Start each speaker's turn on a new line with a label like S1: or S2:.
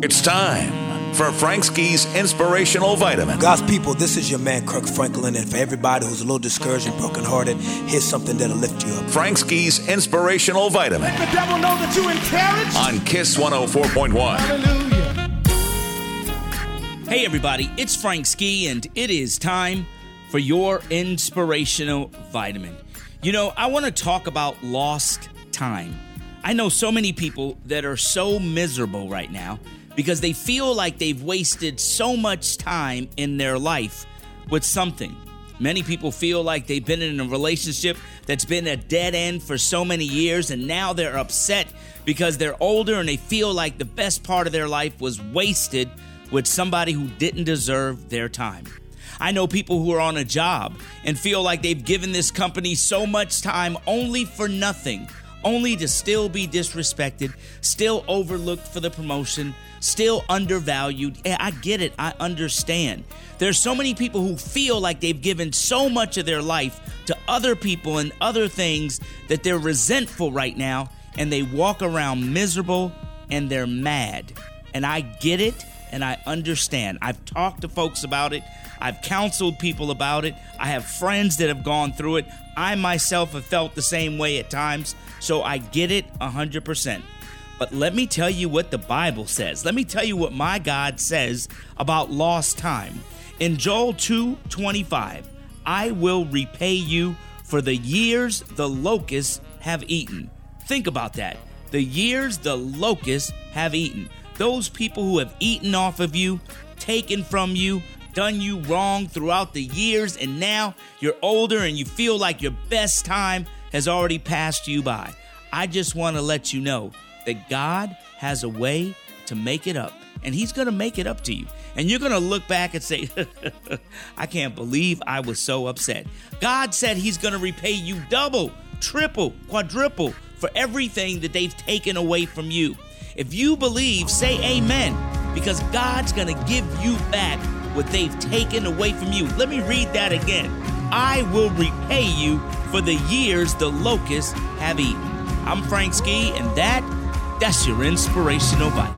S1: It's time for Frank Ski's Inspirational Vitamin.
S2: God's people, this is your man Kirk Franklin, and for everybody who's a little discouraged and brokenhearted, here's something that'll lift you up.
S1: Frank Ski's Inspirational Vitamin.
S3: Let the devil know that you encourage.
S1: On Kiss 104.1.
S3: Hallelujah.
S4: Hey, everybody, it's Frank Ski, and it is time for your inspirational vitamin. You know, I want to talk about lost time. I know so many people that are so miserable right now because they feel like they've wasted so much time in their life with something. Many people feel like they've been in a relationship that's been a dead end for so many years, and now they're upset because they're older and they feel like the best part of their life was wasted with somebody who didn't deserve their time. I know people who are on a job and feel like they've given this company so much time only for nothing, only to still be disrespected, still overlooked for the promotion, still undervalued. I get it. I understand. There's so many people who feel like they've given so much of their life to other people and other things that they're resentful right now and they walk around miserable and they're mad. And I get it and I understand. I've talked to folks about it. I've counseled people about it. I have friends that have gone through it. I myself have felt the same way at times. So I get it 100%. But let me tell you what the Bible says. Let me tell you what my God says about lost time. In Joel 2:25, I will repay you for the years the locusts have eaten. Think about that. The years the locusts have eaten. Those people who have eaten off of you, taken from you, done you wrong throughout the years, and now you're older and you feel like your best time has already passed you by. I just want to let you know that God has a way to make it up, and He's going to make it up to you. And you're going to look back and say, I can't believe I was so upset. God said He's going to repay you double, triple, quadruple for everything that they've taken away from you. If you believe, say amen, because God's going to give you back what they've taken away from you. Let me read that again. I will repay you for the years the locusts have eaten. I'm Frank Ski, and that, that's your inspirational bite.